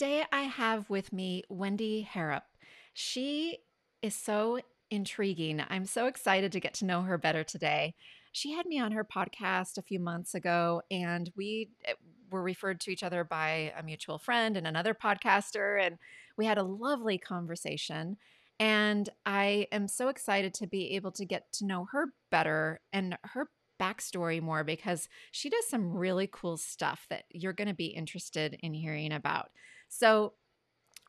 Today I have with me Wendy Harrop. She is so intriguing. I'm so excited to get to know her better today. She had me on her podcast a few months ago, and we eh, were referred to each other by a mutual friend and another podcaster, and we had a lovely conversation. And I am so excited to be able to get to know her better and her backstory more because she does some really cool stuff that you're going to be interested in hearing about. So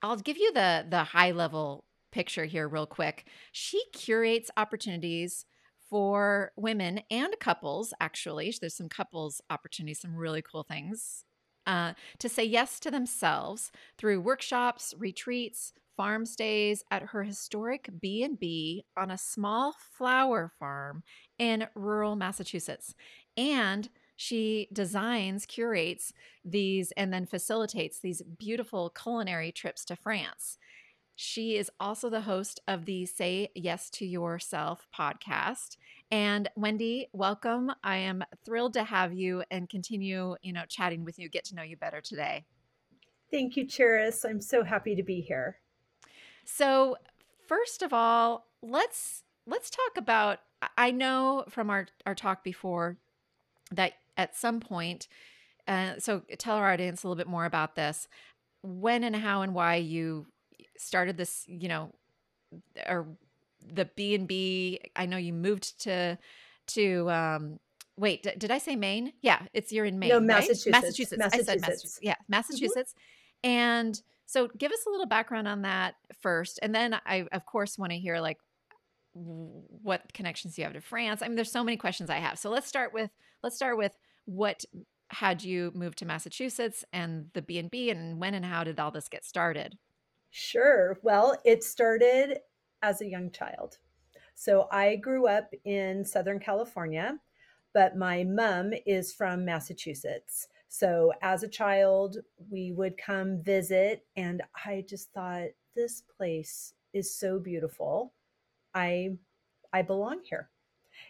I'll give you the the high level picture here real quick. She curates opportunities for women and couples actually there's some couples opportunities some really cool things uh, to say yes to themselves through workshops retreats farm stays at her historic b&b on a small flower farm in rural massachusetts and she designs, curates these, and then facilitates these beautiful culinary trips to France. She is also the host of the Say Yes to Yourself podcast. And Wendy, welcome. I am thrilled to have you and continue, you know, chatting with you, get to know you better today. Thank you, Charis. I'm so happy to be here. So, first of all, let's let's talk about I know from our our talk before that at some point, uh, so tell our audience a little bit more about this. When and how and why you started this, you know, or the B and B. I know you moved to to um, wait. D- did I say Maine? Yeah, it's you're in Maine. No, Massachusetts. Right? Massachusetts. Massachusetts. I said Massachusetts. Yeah, Massachusetts. Mm-hmm. And so, give us a little background on that first, and then I, of course, want to hear like what connections do you have to France. I mean, there's so many questions I have. So let's start with let's start with what had you moved to Massachusetts and the B&B and when and how did all this get started? Sure. Well, it started as a young child. So I grew up in Southern California, but my mom is from Massachusetts. So as a child, we would come visit, and I just thought this place is so beautiful. I I belong here.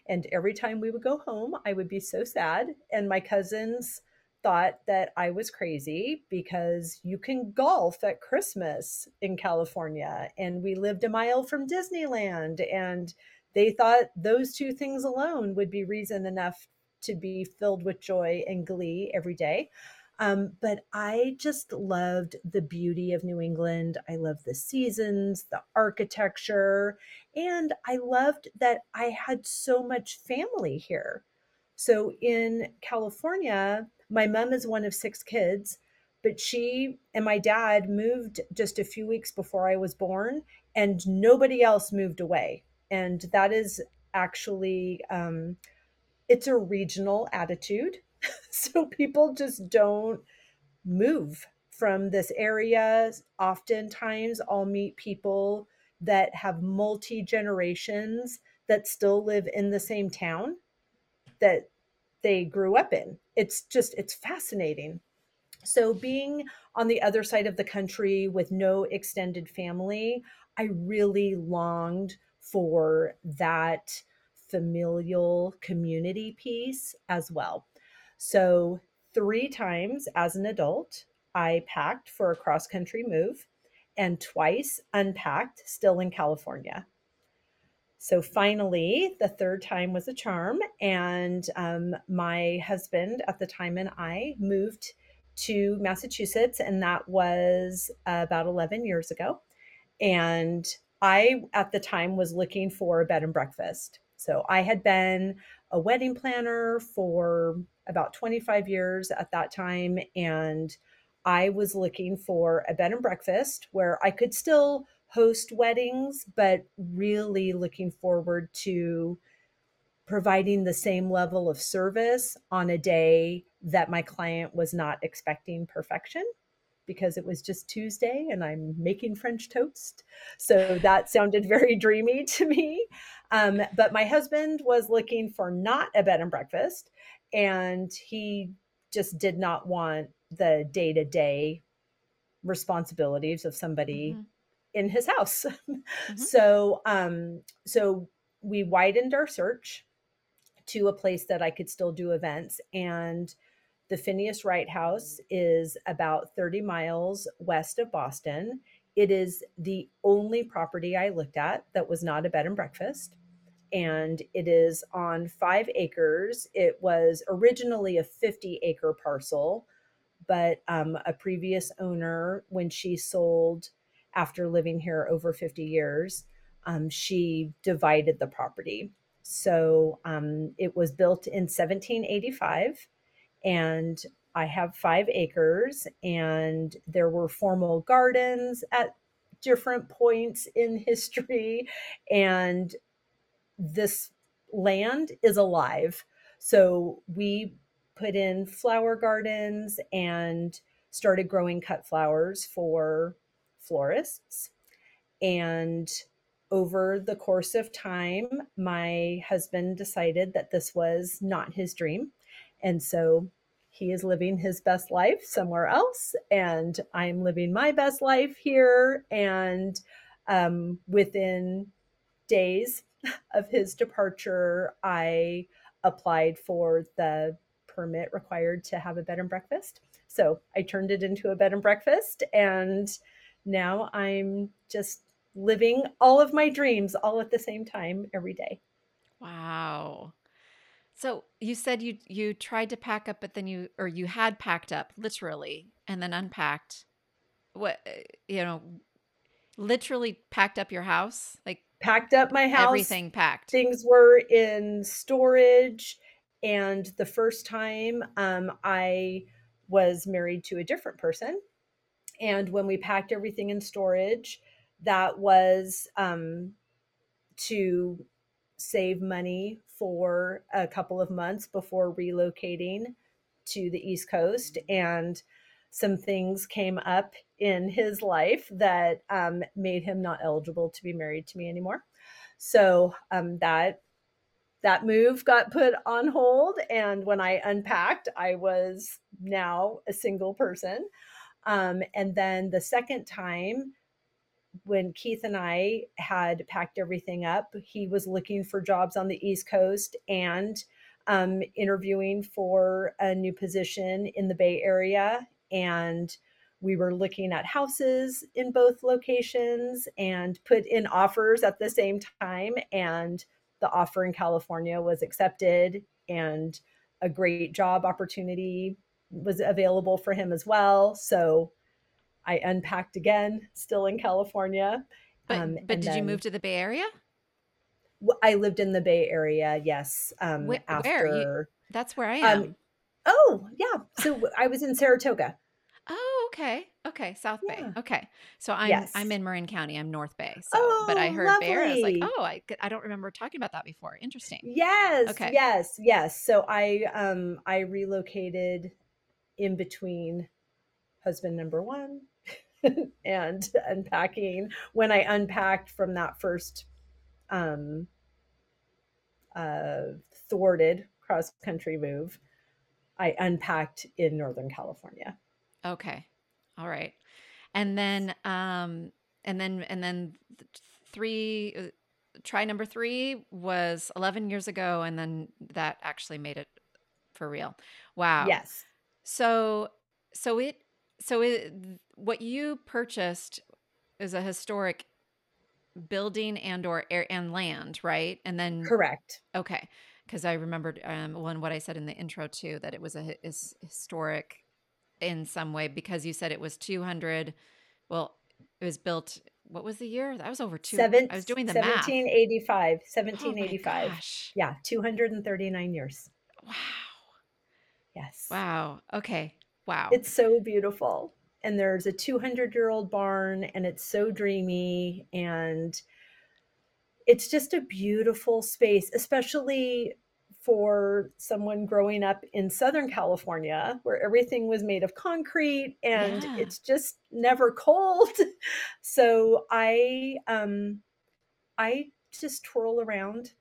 And every time we would go home, I would be so sad. And my cousins thought that I was crazy because you can golf at Christmas in California. And we lived a mile from Disneyland. And they thought those two things alone would be reason enough to be filled with joy and glee every day. Um, but I just loved the beauty of New England. I loved the seasons, the architecture, and I loved that I had so much family here. So in California, my mom is one of six kids, but she and my dad moved just a few weeks before I was born, and nobody else moved away. And that is actually, um, it's a regional attitude so people just don't move from this area. Oftentimes, I'll meet people that have multi generations that still live in the same town that they grew up in. It's just, it's fascinating. So, being on the other side of the country with no extended family, I really longed for that familial community piece as well. So, three times as an adult, I packed for a cross country move and twice unpacked, still in California. So finally, the third time was a charm. And um, my husband at the time and I moved to Massachusetts, and that was about 11 years ago. And I, at the time, was looking for a bed and breakfast. So I had been a wedding planner for about 25 years at that time. And I was looking for a bed and breakfast where I could still host weddings, but really looking forward to providing the same level of service on a day that my client was not expecting perfection because it was just Tuesday and I'm making French toast. So that sounded very dreamy to me. Um, but my husband was looking for not a bed and breakfast, and he just did not want the day to day responsibilities of somebody mm-hmm. in his house. mm-hmm. So, um, so we widened our search to a place that I could still do events and the Phineas Wright House is about 30 miles west of Boston. It is the only property I looked at that was not a bed and breakfast. And it is on five acres. It was originally a 50 acre parcel, but um, a previous owner, when she sold after living here over 50 years, um, she divided the property. So um, it was built in 1785 and I have five acres, and there were formal gardens at different points in history, and this land is alive. So we put in flower gardens and started growing cut flowers for florists. And over the course of time, my husband decided that this was not his dream and so he is living his best life somewhere else, and I'm living my best life here. And um, within days of his departure, I applied for the permit required to have a bed and breakfast. So I turned it into a bed and breakfast, and now I'm just living all of my dreams all at the same time every day. Wow. So you said you you tried to pack up, but then you or you had packed up literally and then unpacked. What eh, you know, literally packed up your house, like packed up my house. Everything packed. Things were in storage, and the first time um, I was married to a different person, and when we packed everything in storage, that was um, to save money for a couple of months before relocating to the East Coast. And some things came up in his life that um, made him not eligible to be married to me anymore. So um, that that move got put on hold, and when I unpacked, I was now a single person. Um, and then the second time, when Keith and I had packed everything up, he was looking for jobs on the East Coast and um, interviewing for a new position in the Bay Area. And we were looking at houses in both locations and put in offers at the same time. And the offer in California was accepted, and a great job opportunity was available for him as well. So I unpacked again, still in California. But, um, but did then, you move to the Bay Area? I lived in the Bay Area, yes. Um, Where? after you, that's where I um, am. Um, oh, yeah. So I was in Saratoga. Oh, okay. Okay, South Bay. Yeah. Okay, so I'm yes. I'm in Marin County. I'm North Bay. So, oh, but I heard lovely. Bear. I was like, oh, I I don't remember talking about that before. Interesting. Yes. Okay. Yes. Yes. So I um I relocated in between husband number one and unpacking when I unpacked from that first um, uh, thwarted cross country move, I unpacked in Northern California. Okay. All right. And then, um, and then, and then three, uh, try number three was 11 years ago. And then that actually made it for real. Wow. Yes. So, so it, so it, what you purchased is a historic building and or air and land, right? And then correct. Okay, because I remembered um, one what I said in the intro too that it was a, historic in some way because you said it was 200 well it was built what was the year? That was over two Seven, i was doing the 1785 math 1785 oh yeah 239 years. Wow. Yes. Wow. Okay wow it's so beautiful and there's a 200 year old barn and it's so dreamy and it's just a beautiful space especially for someone growing up in Southern California where everything was made of concrete and Yeah. it's just never cold. So I um I just twirl around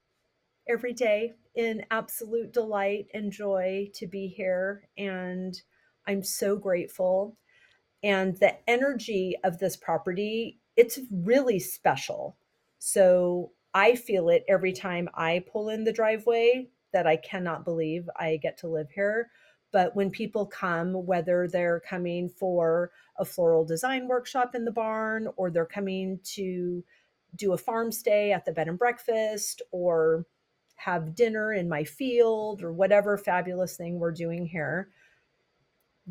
every day in absolute delight and joy to be here and I'm so grateful and the energy of this property it's really special. So I feel it every time I pull in the driveway that I cannot believe I get to live here. But when people come, whether they're coming for a floral design workshop in the barn or they're coming to do a farm stay at the bed and breakfast or have dinner in my field or whatever fabulous thing we're doing here,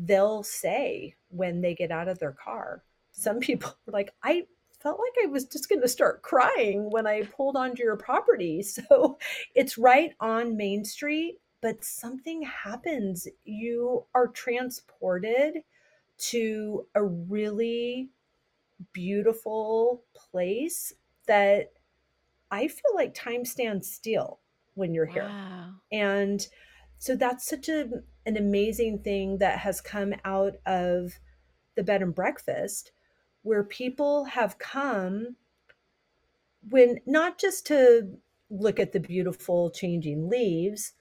they'll say when they get out of their car. Some people are like, I felt like I was just going to start crying when I pulled onto your property. So it's right on Main Street, but something happens. You are transported to a really beautiful place that I feel like time stands still when you're here. And so that's such a, an amazing thing that has come out of the bed and breakfast where people have come when not just to look at the beautiful changing leaves,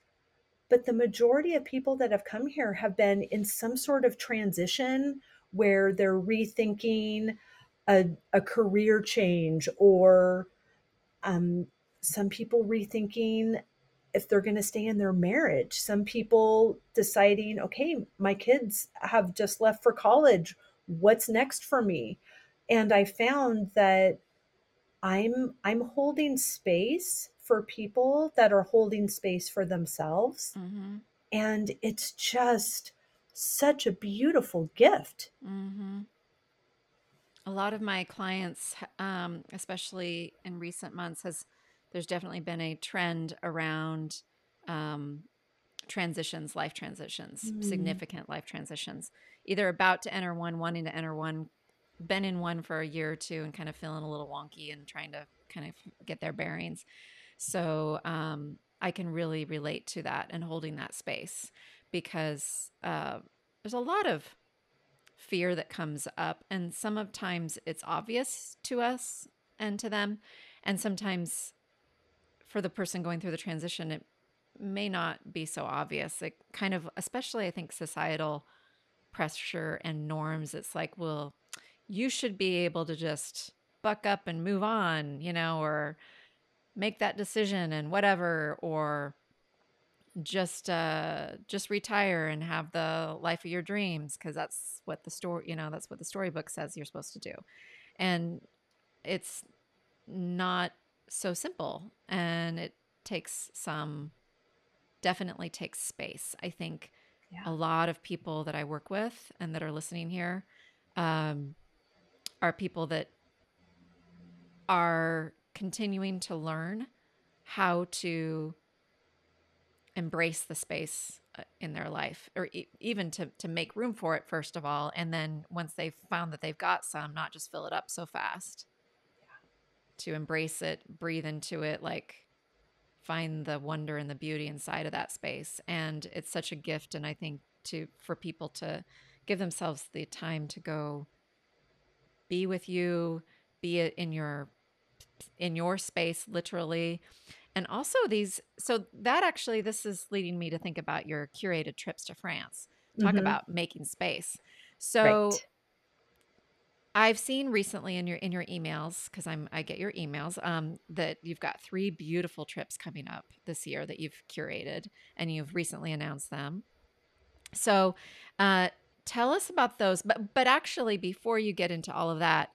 but the majority of people that have come here have been in some sort of transition where they're rethinking a, a career change or um, some people rethinking if they're going to stay in their marriage. Some people deciding okay my kids have just left for college. What's next for me? And i found that i'm i'm holding space for people that are holding space for themselves. Mm-hmm. And it's just such a beautiful gift. Mm-hmm. A lot of my clients, um, especially in recent months, has there's definitely been a trend around um, transitions, life transitions, Mm. significant life transitions. Either about to enter one, wanting to enter one, been in one for a year or two, and kind of feeling a little wonky and trying to kind of get their bearings. So um, I can really relate to that and holding that space because uh, there's a lot of fear that comes up and some of times it's obvious to us and to them and sometimes for the person going through the transition it may not be so obvious. It kind of especially i think societal pressure and norms it's like well you should be able to just buck up and move on you know or make that decision and whatever or just uh just retire and have the life of your dreams because that's what the story you know that's what the storybook says you're supposed to do. And it's not so simple and it takes some definitely takes space i think Yeah. a lot of people that i work with and that are listening here um, are people that are continuing to learn how to embrace the space uh, in their life or e- even to to make room for it first of all and then once they've found that they've got some not just fill it up so fast to embrace it breathe into it like find the wonder and the beauty inside of that space and it's such a gift and i think to for people to give themselves the time to go be with you be it in your in your space literally and also these so that actually this is leading me to think about your curated trips to france talk Mhm. about making space so Right. I've seen recently in your in your emails because I'm I get your emails um, that you've got three beautiful trips coming up this year that you've curated and you've recently announced them. So, uh, tell us about those. But but actually, before you get into all of that,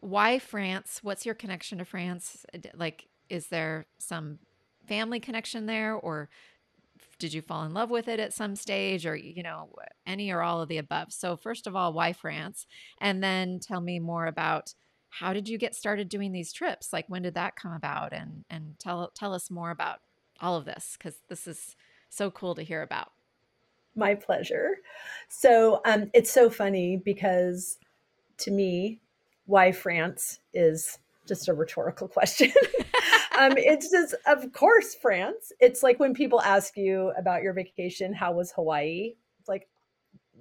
why France? What's your connection to France? Like, is there some family connection there, or did you fall in love with it at some stage or you know any or all of the above? So first of all why france? And then tell me more about how did you get started doing these trips? Like when did that come about? And and tell tell us more about all of this because this is so cool to hear about. My pleasure. So um, it's so funny because to me why france is just a rhetorical question um, it's just, of course, France. It's like when people ask you about your vacation, how was Hawaii? It's like,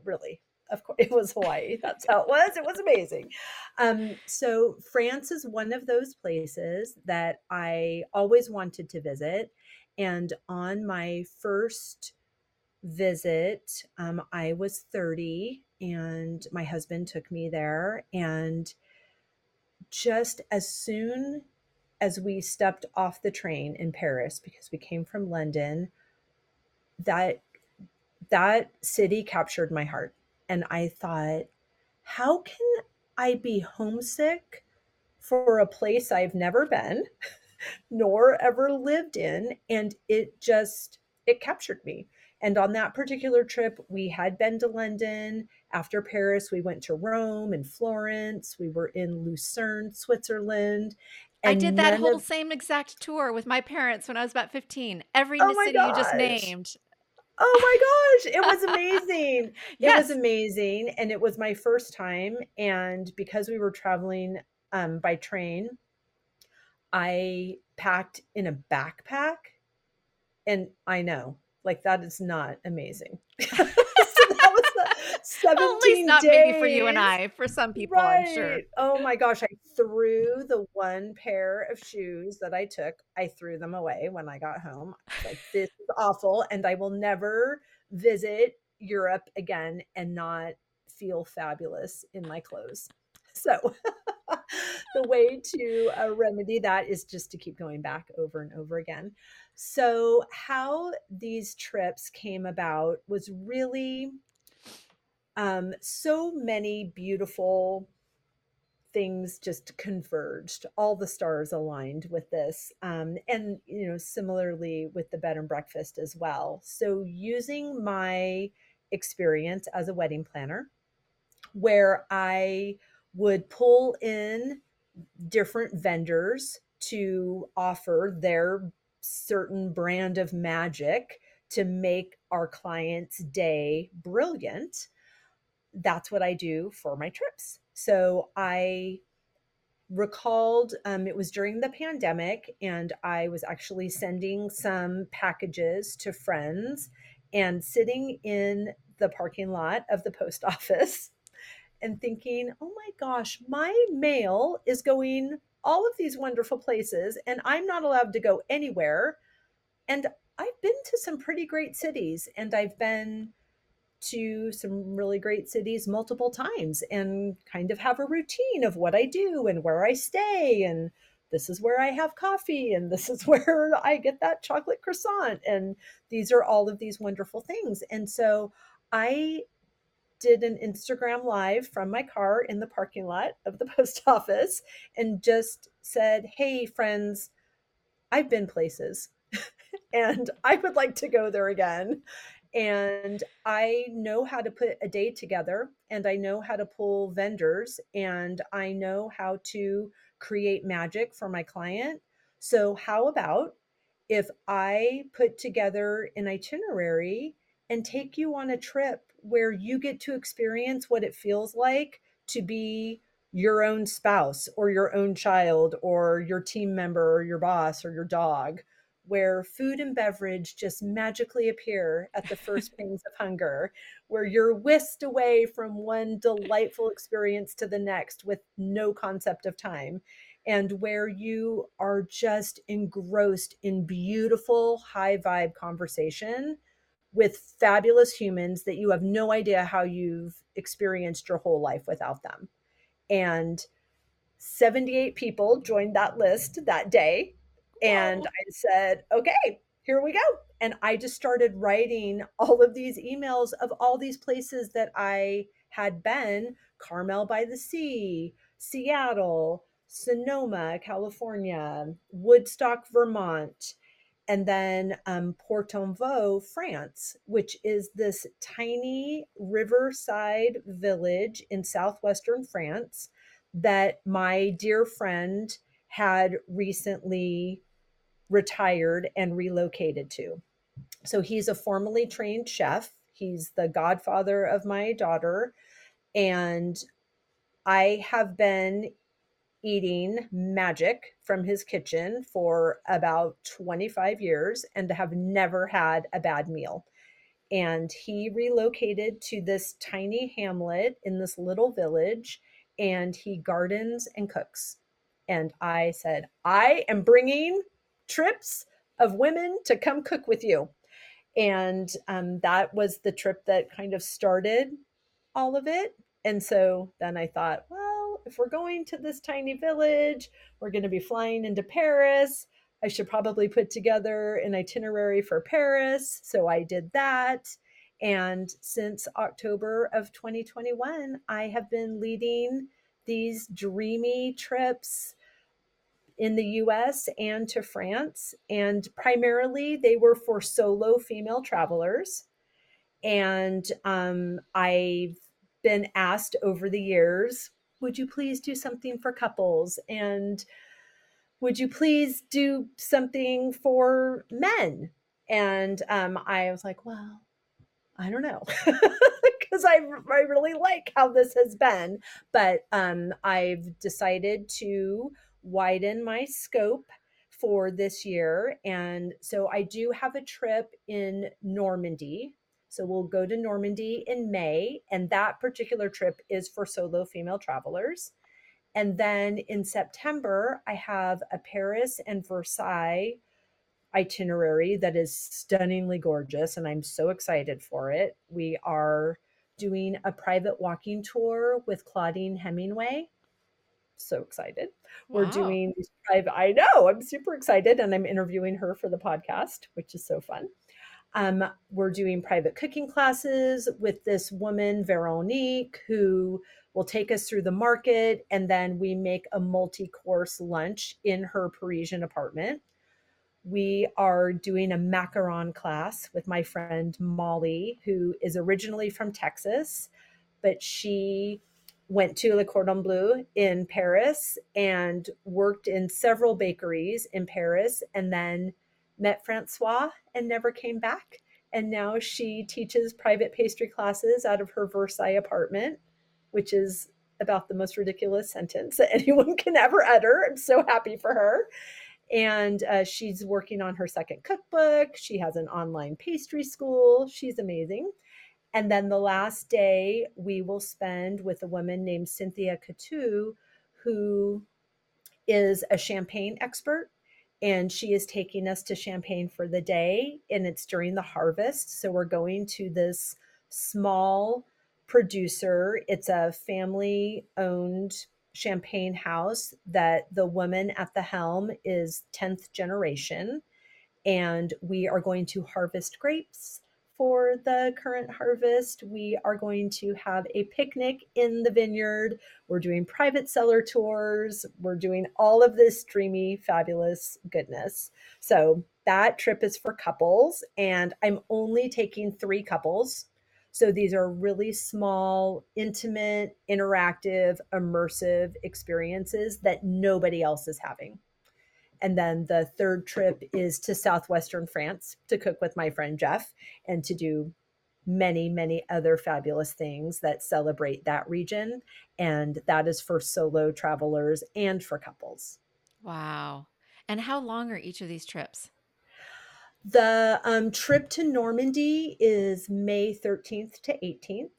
really? Of course, it was Hawaii. That's how it was. It was amazing. Um, so, France is one of those places that I always wanted to visit. And on my first visit, um, I was 30 and my husband took me there. And just as soon as we stepped off the train in Paris because we came from London, that that city captured my heart. And I thought, how can I be homesick for a place I've never been nor ever lived in? And it just it captured me. And on that particular trip, we had been to London. After Paris, we went to Rome and Florence. We were in Lucerne, Switzerland. I did that whole of... same exact tour with my parents when I was about 15. Every oh city gosh. you just named. Oh my gosh, it was amazing. yes. It was amazing. And it was my first time. And because we were traveling um, by train, I packed in a backpack. And I know, like, that is not amazing. 17 well, at least not days. maybe for you and I, for some people, right. I'm sure. Oh my gosh, I threw the one pair of shoes that I took, I threw them away when I got home. like, this is awful. And I will never visit Europe again and not feel fabulous in my clothes. So, the way to uh, remedy that is just to keep going back over and over again. So, how these trips came about was really um, so many beautiful things just converged all the stars aligned with this um, and you know similarly with the bed and breakfast as well. So using my experience as a wedding planner where i would pull in different vendors to offer their certain brand of magic to make our client's day brilliant that's what I do for my trips. So I recalled um, it was during the pandemic, and I was actually sending some packages to friends and sitting in the parking lot of the post office and thinking, oh my gosh, my mail is going all of these wonderful places, and I'm not allowed to go anywhere. And I've been to some pretty great cities, and I've been to some really great cities multiple times and kind of have a routine of what I do and where I stay and this is where I have coffee and this is where I get that chocolate croissant and these are all of these wonderful things. And so I did an Instagram live from my car in the parking lot of the post office and just said, "Hey friends, I've been places." and I would like to go there again and I know how to put a day together and I know how to pull vendors and I know how to create magic for my client. So, how about if I put together an itinerary and take you on a trip where you get to experience what it feels like to be your own spouse or your own child or your team member or your boss or your dog? Where food and beverage just magically appear at the first pangs of hunger, where you're whisked away from one delightful experience to the next with no concept of time, and where you are just engrossed in beautiful, high vibe conversation with fabulous humans that you have no idea how you've experienced your whole life without them. And 78 people joined that list that day and I said, okay, here we go. And I just started writing all of these emails of all these places that I had been Carmel by the Sea, Seattle, Sonoma, California, Woodstock, Vermont. and then um, Port-d'Envaux, France, which is this tiny riverside village in southwestern France that my dear friend had recently retired and relocated to. So he's a formally trained chef. He's the godfather of my daughter. And I have been eating magic from his kitchen for about 25 years and have never had a bad meal. And he relocated to this tiny hamlet in this little village and he gardens and cooks. And I said, I am bringing trips of women to come cook with you. And um, that was the trip that kind of started all of it. And so then I thought, well, if we're going to this tiny village, we're going to be flying into Paris. I should probably put together an itinerary for Paris. So I did that. And since October of 2021, I have been leading these dreamy trips in the US and to France. And primarily, they were for solo female travelers. And um, I've been asked over the years would you please do something for couples? And would you please do something for men? And um, I was like, well, I don't know. Because I, I really like how this has been. But um, I've decided to widen my scope for this year. And so I do have a trip in Normandy so we'll go to Normandy in May, and that particular trip is for solo female travelers. And then in September, I have a Paris and Versailles itinerary that is stunningly gorgeous, and I'm so excited for it. We are doing a private walking tour with Claudine Hemingway. So excited. Wow. We're doing these private, I know, I'm super excited, and I'm interviewing her for the podcast, which is so fun. Um, we're doing private cooking classes with this woman, Veronique, who will take us through the market. And then we make a multi course lunch in her Parisian apartment. We are doing a macaron class with my friend Molly, who is originally from Texas, but she went to Le Cordon Bleu in Paris and worked in several bakeries in Paris and then met Francois and never came back. And now she teaches private pastry classes out of her Versailles apartment, which is about the most ridiculous sentence that anyone can ever utter. I'm so happy for her. And uh, she's working on her second cookbook. She has an online pastry school. She's amazing. And then the last day we will spend with a woman named Cynthia Coutu, who is a champagne expert and she is taking us to Champagne for the day, and it's during the harvest. So we're going to this small producer. It's a family owned champagne house that the woman at the helm is 10th generation. And we are going to harvest grapes for the current harvest. We are going to have a picnic in the vineyard. We're doing private cellar tours. We're doing all of this dreamy, fabulous goodness. So that trip is for couples, and I'm only taking three couples. So these are really small, intimate, interactive, immersive experiences that nobody else is having. And then the third trip is to southwestern France to cook with my friend Jeff and to do many, many other fabulous things that celebrate that region. And that is for solo travelers and for couples. Wow. And how long are each of these trips? The um, trip to Normandy is May 13th to 18th.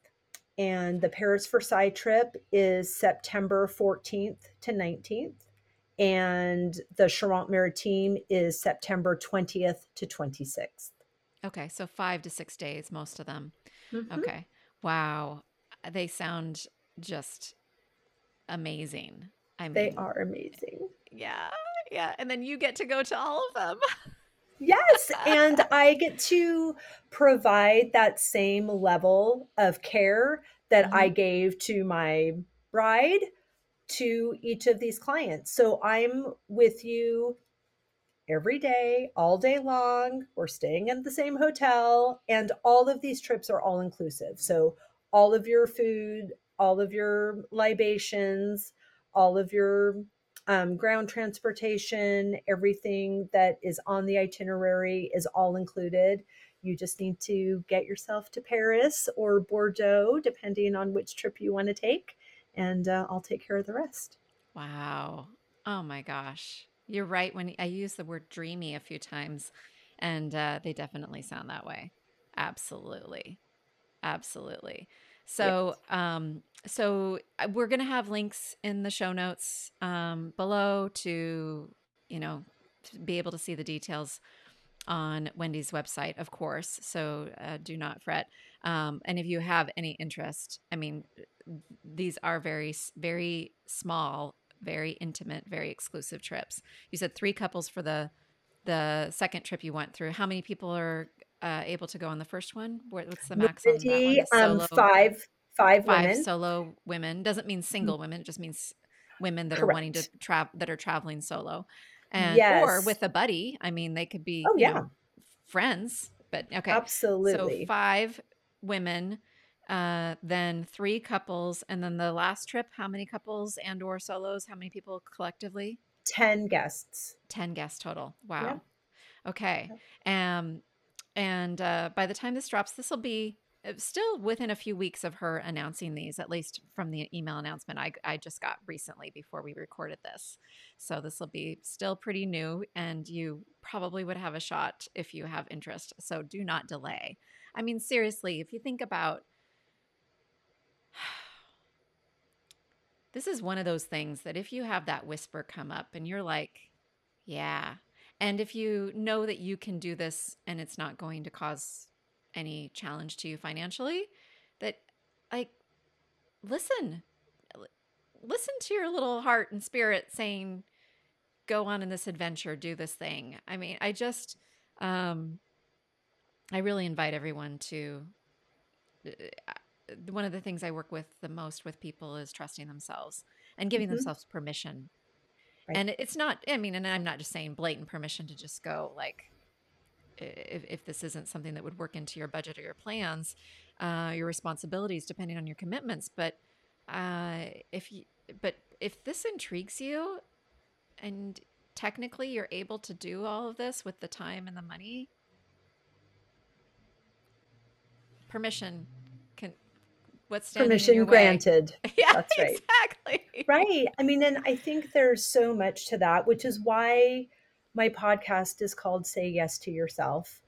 And the Paris Versailles trip is September 14th to 19th and the Charente Maritime is September 20th to 26th. Okay, so five to six days, most of them. Mm-hmm. Okay, wow, they sound just amazing. I mean, they are amazing. Yeah, yeah, and then you get to go to all of them. yes, and I get to provide that same level of care that mm-hmm. I gave to my bride to each of these clients. So I'm with you every day, all day long. We're staying in the same hotel, and all of these trips are all inclusive. So, all of your food, all of your libations, all of your um, ground transportation, everything that is on the itinerary is all included. You just need to get yourself to Paris or Bordeaux, depending on which trip you want to take, and uh, I'll take care of the rest. Wow. Oh my gosh. You're right. When I use the word dreamy a few times, and uh, they definitely sound that way. Absolutely. Absolutely. So, yes. um, so uh, we're going to have links in the show notes um, below to, you know, to be able to see the details on Wendy's website, of course. So uh, do not fret. Um, and if you have any interest, I mean, these are very, very small, very intimate, very exclusive trips. You said three couples for the the second trip you went through. How many people are uh, able to go on the first one? What's the max on that one? Um, five, five, five women. solo women. Doesn't mean single women. It just means women that Correct. are wanting to travel that are traveling solo, and yes. or with a buddy. I mean, they could be oh, yeah. Know, friends. But okay, absolutely. So five women, uh, then three couples, and then the last trip. How many couples and or solos? How many people collectively? Ten guests. Ten guests total. Wow. Yeah. Okay. Um, and uh, by the time this drops, this will be Uh, still within a few weeks of her announcing these, at least from the email announcement I, I just got recently before we recorded this. So this will be still pretty new, and you probably would have a shot if you have interest. So do not delay. I mean, seriously, if you think about this is one of those things that if you have that whisper come up and you're like, yeah, and if you know that you can do this and it's not going to cause any challenge to you financially, that like listen, listen to your little heart and spirit saying, go on in this adventure, do this thing. I mean, I just, um, I really invite everyone to. Uh, one of the things I work with the most with people is trusting themselves and giving mm-hmm. themselves permission. Right. And it's not, I mean, and I'm not just saying blatant permission to just go like, if, if this isn't something that would work into your budget or your plans, uh, your responsibilities, depending on your commitments. But uh, if you, but if this intrigues you, and technically you're able to do all of this with the time and the money, permission can what's permission granted. Yeah, that's right. Exactly. Right. I mean, and I think there's so much to that, which is why my podcast is called Say Yes to Yourself.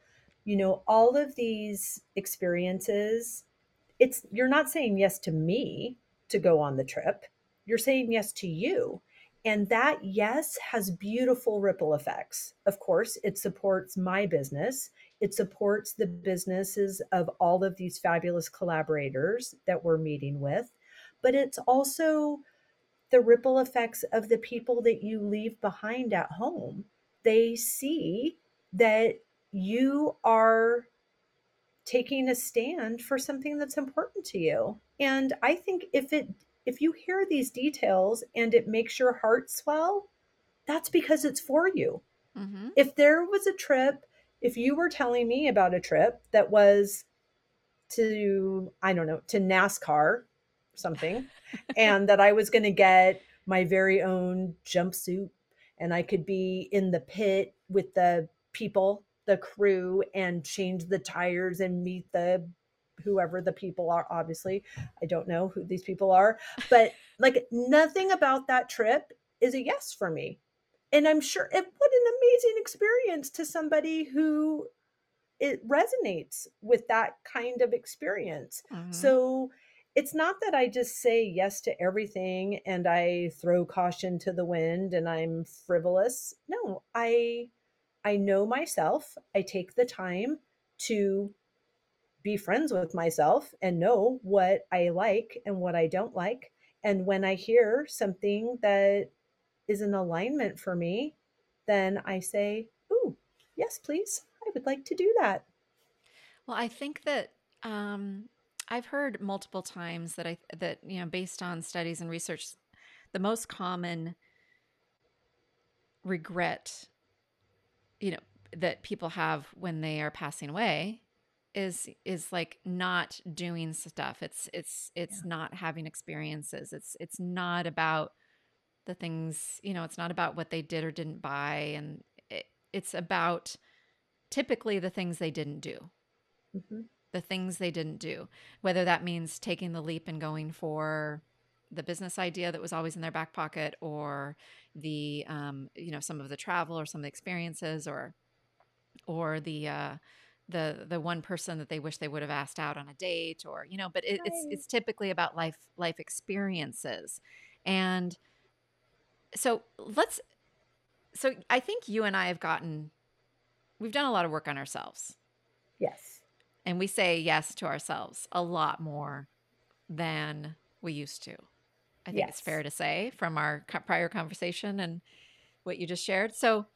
You know, all of these experiences, it's you're not saying yes to me to go on the trip. You're saying yes to you. And that yes has beautiful ripple effects. Of course, it supports my business. It supports the businesses of all of these fabulous collaborators that we're meeting with. But it's also the ripple effects of the people that you leave behind at home they see that you are taking a stand for something that's important to you. And I think if it if you hear these details and it makes your heart swell, that's because it's for you. Mm-hmm. If there was a trip, if you were telling me about a trip that was to I don't know, to NASCAR or something and that I was going to get my very own jumpsuit and I could be in the pit with the people, the crew, and change the tires and meet the whoever the people are. Obviously, I don't know who these people are, but like nothing about that trip is a yes for me. And I'm sure it what an amazing experience to somebody who it resonates with that kind of experience. Mm-hmm. So it's not that I just say yes to everything and I throw caution to the wind and I'm frivolous. No, I I know myself. I take the time to be friends with myself and know what I like and what I don't like. And when I hear something that is an alignment for me, then I say, "Ooh, yes, please. I would like to do that." Well, I think that um I've heard multiple times that I that you know based on studies and research, the most common regret you know that people have when they are passing away is is like not doing stuff it's it's it's yeah. not having experiences it's it's not about the things you know it's not about what they did or didn't buy and it, it's about typically the things they didn't do mm-hmm. The things they didn't do whether that means taking the leap and going for the business idea that was always in their back pocket or the um, you know some of the travel or some of the experiences or or the uh, the the one person that they wish they would have asked out on a date or you know but it, it's it's typically about life life experiences. And so let's so i think you and i have gotten we've done a lot of work on ourselves. Yes and we say yes to ourselves a lot more than we used to i think yes. it's fair to say from our prior conversation and what you just shared so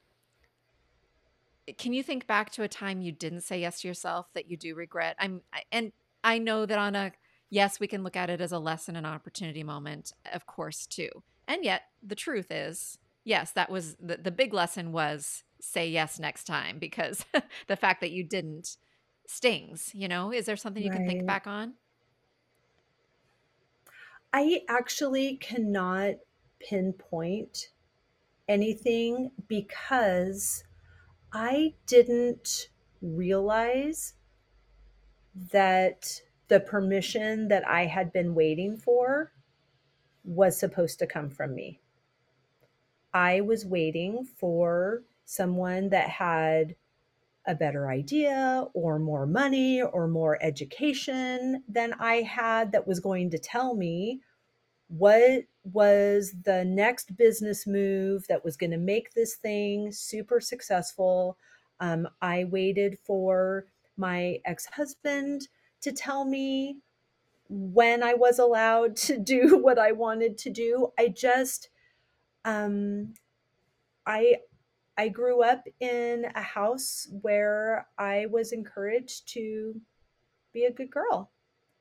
can you think back to a time you didn't say yes to yourself that you do regret? I'm and I know that on a yes, we can look at it as a lesson and opportunity moment, of course, too. And yet the truth is, yes, that was the, the big lesson was say yes next time because the fact that you didn't stings, you know? Is there something you right. can think back on? I actually cannot pinpoint anything because I didn't realize that the permission that I had been waiting for was supposed to come from me. I was waiting for someone that had a better idea or more money or more education than I had that was going to tell me what was the next business move that was going to make this thing super successful. Um, I waited for my ex husband to tell me when I was allowed to do what I wanted to do. I just, um, I, I grew up in a house where I was encouraged to be a good girl.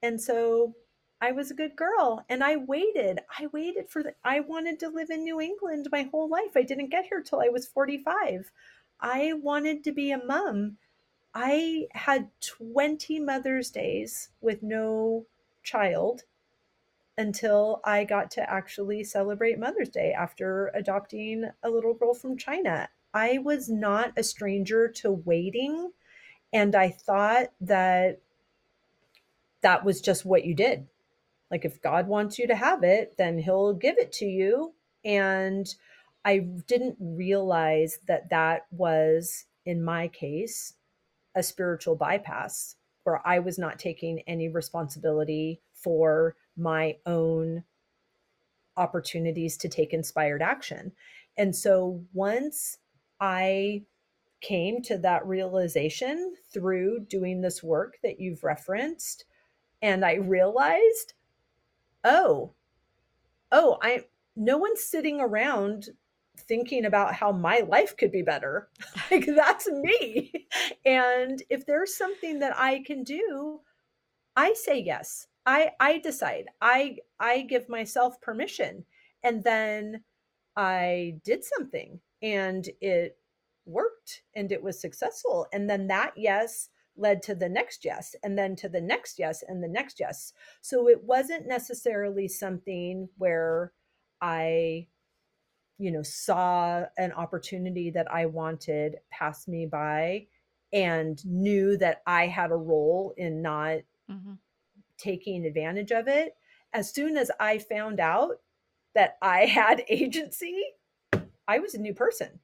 And so I was a good girl and I waited. I waited for the, I wanted to live in New England my whole life. I didn't get here till I was 45. I wanted to be a mom. I had 20 Mother's Days with no child until I got to actually celebrate Mother's Day after adopting a little girl from China. I was not a stranger to waiting. And I thought that that was just what you did. Like if God wants you to have it, then he'll give it to you. And I didn't realize that that was, in my case, a spiritual bypass where I was not taking any responsibility for my own opportunities to take inspired action. And so once I came to that realization through doing this work that you've referenced, and I realized oh, oh, I no one's sitting around thinking about how my life could be better. like that's me. And if there's something that I can do, I say yes. I I decide. I I give myself permission. And then I did something and it worked and it was successful. And then that yes led to the next yes and then to the next yes and the next yes so it wasn't necessarily something where i you know saw an opportunity that i wanted pass me by and knew that i had a role in not mm-hmm. taking advantage of it as soon as i found out that i had agency i was a new person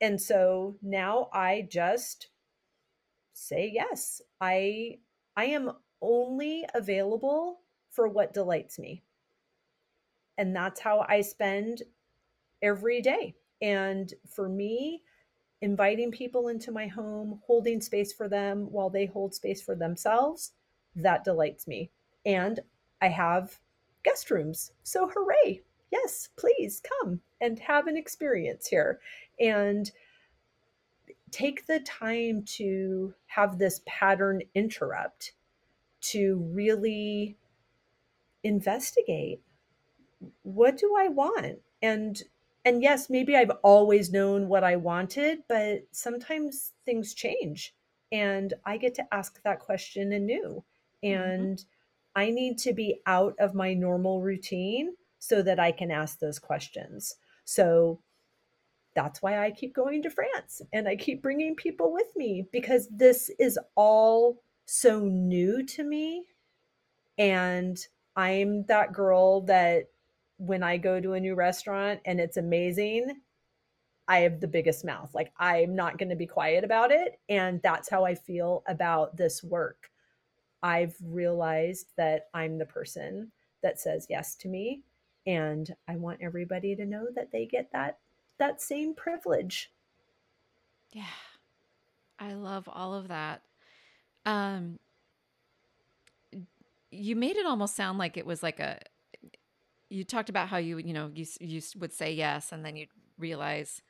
and so now i just say yes. I I am only available for what delights me. And that's how I spend every day. And for me, inviting people into my home, holding space for them while they hold space for themselves, that delights me. And I have guest rooms. So hooray. Yes, please come and have an experience here. And take the time to have this pattern interrupt to really investigate what do I want? And and yes, maybe I've always known what I wanted, but sometimes things change and I get to ask that question anew. Mm-hmm. And I need to be out of my normal routine so that I can ask those questions. So that's why I keep going to France and I keep bringing people with me because this is all so new to me. And I'm that girl that when I go to a new restaurant and it's amazing, I have the biggest mouth. Like I'm not going to be quiet about it. And that's how I feel about this work. I've realized that I'm the person that says yes to me. And I want everybody to know that they get that that same privilege. Yeah. I love all of that. Um you made it almost sound like it was like a you talked about how you you know you you would say yes and then you'd realize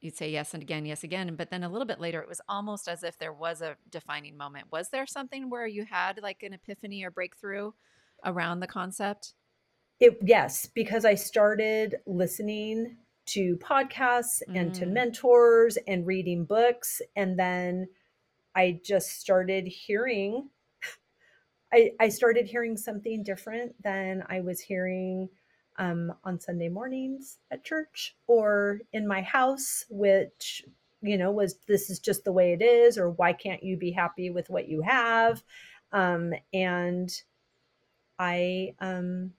you'd say yes and again yes again but then a little bit later it was almost as if there was a defining moment was there something where you had like an epiphany or breakthrough around the concept it yes because i started listening to podcasts and to Mm. mentors and reading books and then i just started hearing I, I started hearing something different than I was hearing um, on Sunday mornings at church or in my house, which, you know, was this is just the way it is, or why can't you be happy with what you have? Um, and I, um,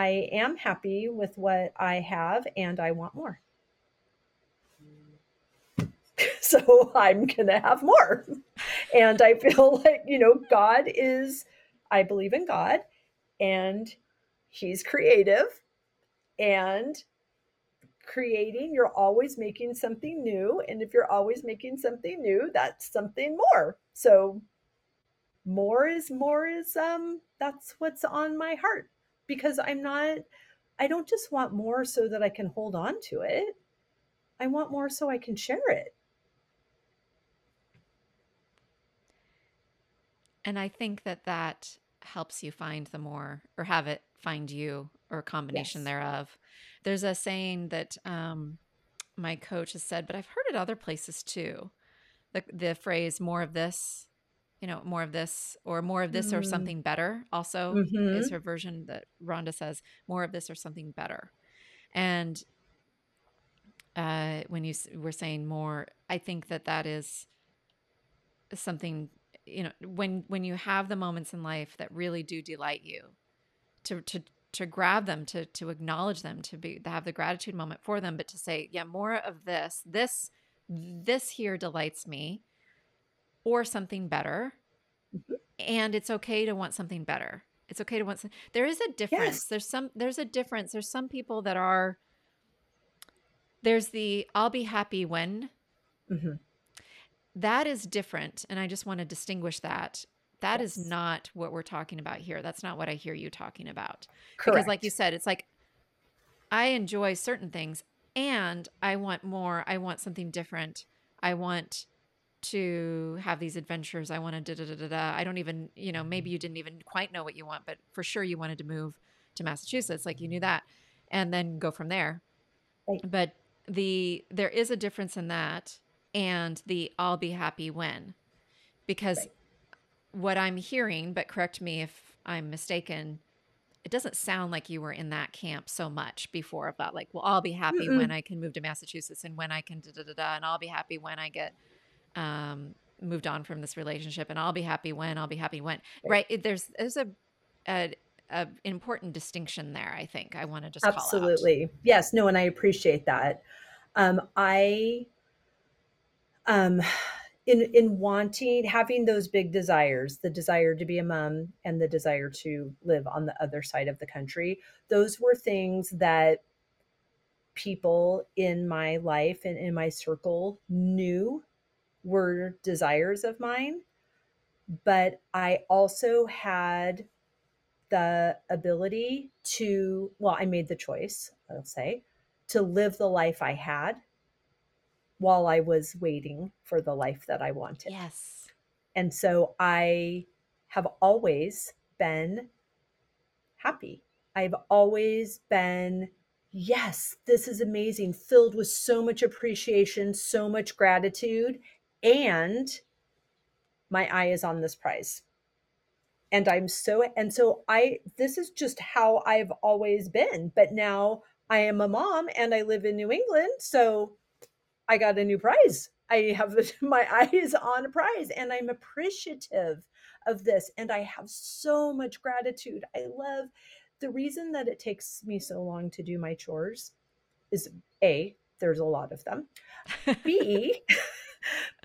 I am happy with what I have and I want more. so I'm going to have more. And I feel like, you know, God is, I believe in God and He's creative and creating, you're always making something new. And if you're always making something new, that's something more. So more is more is, um, that's what's on my heart because I'm not, I don't just want more so that I can hold on to it. I want more so I can share it. and i think that that helps you find the more or have it find you or a combination Yes. thereof there's a saying that um, my coach has said but i've heard it other places too the, the phrase more of this you know more of this or more of this or Mm. something better also Mhm. is her version that rhonda says more of this or something better and uh, when you were saying more i think that that is something you know when when you have the moments in life that really do delight you to to to grab them to to acknowledge them to be to have the gratitude moment for them but to say yeah more of this this this here delights me or something better Mhm. and it's okay to want something better it's okay to want some, there is a difference Yes. there's some there's a difference there's some people that are there's the i'll be happy when Mhm. that is different and i just want to distinguish that That is Yes. not what we're talking about here that's not what i hear you talking about Correct. because like you said it's like i enjoy certain things and i want more i want something different i want to have these adventures i want to da da da da da i don't even you know maybe mm-hmm. you didn't even quite know what you want but for sure you wanted to move to massachusetts like you knew that and then go from there Right. but the there is a difference in that and the i'll be happy when because Right. what i'm hearing but correct me if i'm mistaken it doesn't sound like you were in that camp so much before about like well i'll be happy Mm-mm. when i can move to massachusetts and when i can da da da da and i'll be happy when i get um moved on from this relationship and i'll be happy when i'll be happy when Right. right there's there's a, a, a important distinction there i think i want to just call out Absolutely. Yes, no, and I appreciate that. Um, I um in in wanting having those big desires, the desire to be a mom and the desire to live on the other side of the country, those were things that people in my life and in my circle knew were desires of mine. But I also had the ability to, well, I made the choice, I'll say, to live the life I had while I was waiting for the life that I wanted. yes And so I have always been happy. I've always been yes, this is amazing, filled with so much appreciation, so much gratitude, and my eye is on this prize. And I'm so, and so I, this is just how I've always been. But now I am a mom and I live in New England. So I got a new prize. I have my eyes on a prize and I'm appreciative of this. And I have so much gratitude. I love the reason that it takes me so long to do my chores is A, there's a lot of them. B,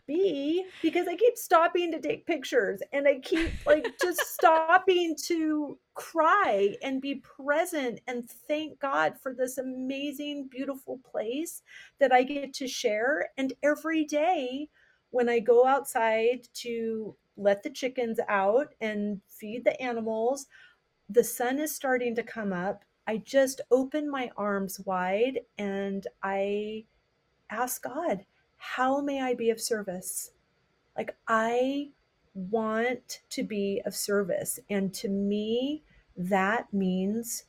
B, because I keep stopping to take pictures and I keep like just stopping to cry and be present and thank God for this amazing, beautiful place that I get to share. And every day when I go outside to let the chickens out and feed the animals, the sun is starting to come up. I just open my arms wide and I ask God, how may I be of service? Like, I want to be of service. And to me, that means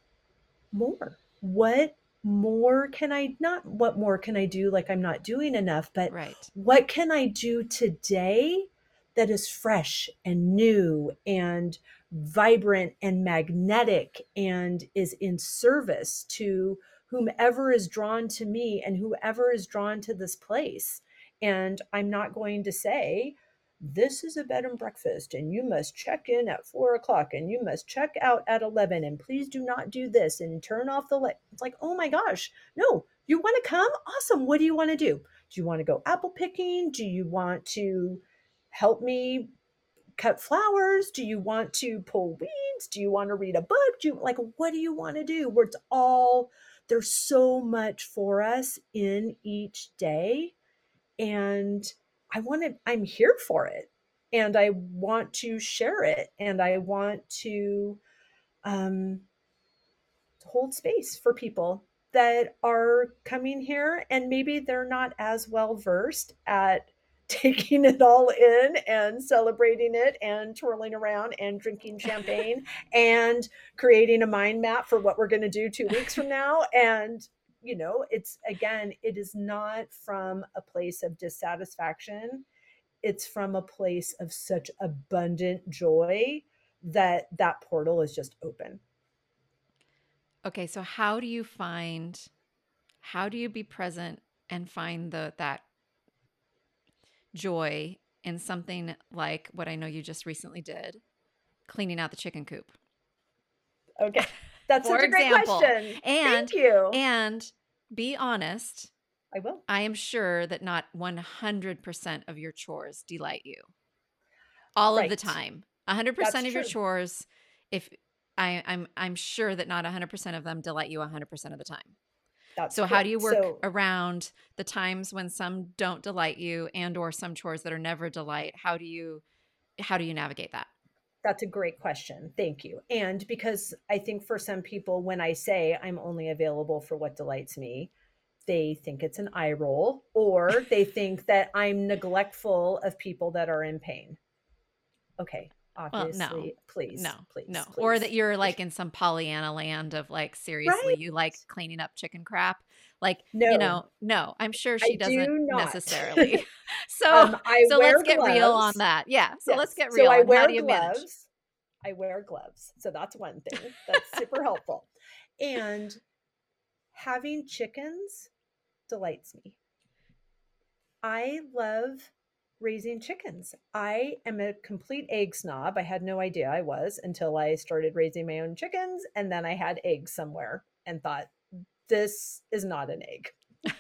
more. What more can I not what more can I do like I'm not doing enough, but right. what can I do today that is fresh and new and vibrant and magnetic and is in service to whomever is drawn to me and whoever is drawn to this place. And I'm not going to say, this is a bed and breakfast, and you must check in at four o'clock and you must check out at 11. And please do not do this and turn off the light. It's like, oh my gosh, no, you want to come? Awesome. What do you want to do? Do you want to go apple picking? Do you want to help me cut flowers? Do you want to pull weeds? Do you want to read a book? Do you like what do you want to do? Where it's all there's so much for us in each day. And I want to, I'm here for it. And I want to share it. And I want to um, hold space for people that are coming here and maybe they're not as well versed at taking it all in and celebrating it and twirling around and drinking champagne and creating a mind map for what we're going to do two weeks from now. And, you know, it's again, it is not from a place of dissatisfaction, it's from a place of such abundant joy that that portal is just open. Okay, so how do you find how do you be present and find the that joy in something like what I know you just recently did, cleaning out the chicken coop. Okay. That's such a great example. question. And Thank you. And be honest. I will. I am sure that not 100% of your chores delight you. All right. of the time. 100% That's of true. your chores if I, I'm I'm sure that not 100% of them delight you 100% of the time. That's so how do you work so, around the times when some don't delight you and or some chores that are never delight? How do you how do you navigate that? That's a great question. Thank you. And because I think for some people when I say I'm only available for what delights me, they think it's an eye roll or they think that I'm neglectful of people that are in pain. Okay, obviously. Well, no. Please. No. Please. No. Please. Or that you're like in some Pollyanna land of like, seriously, right? you like cleaning up chicken crap. Like, no. you know, no, I'm sure she I doesn't do necessarily. so, um, so let's get gloves. real on that. Yeah. So yes. let's get real. So I wear gloves. Manage? I wear gloves. So that's one thing that's super helpful. And having chickens delights me. I love raising chickens. I am a complete egg snob. I had no idea I was until I started raising my own chickens. And then I had eggs somewhere and thought, this is not an egg.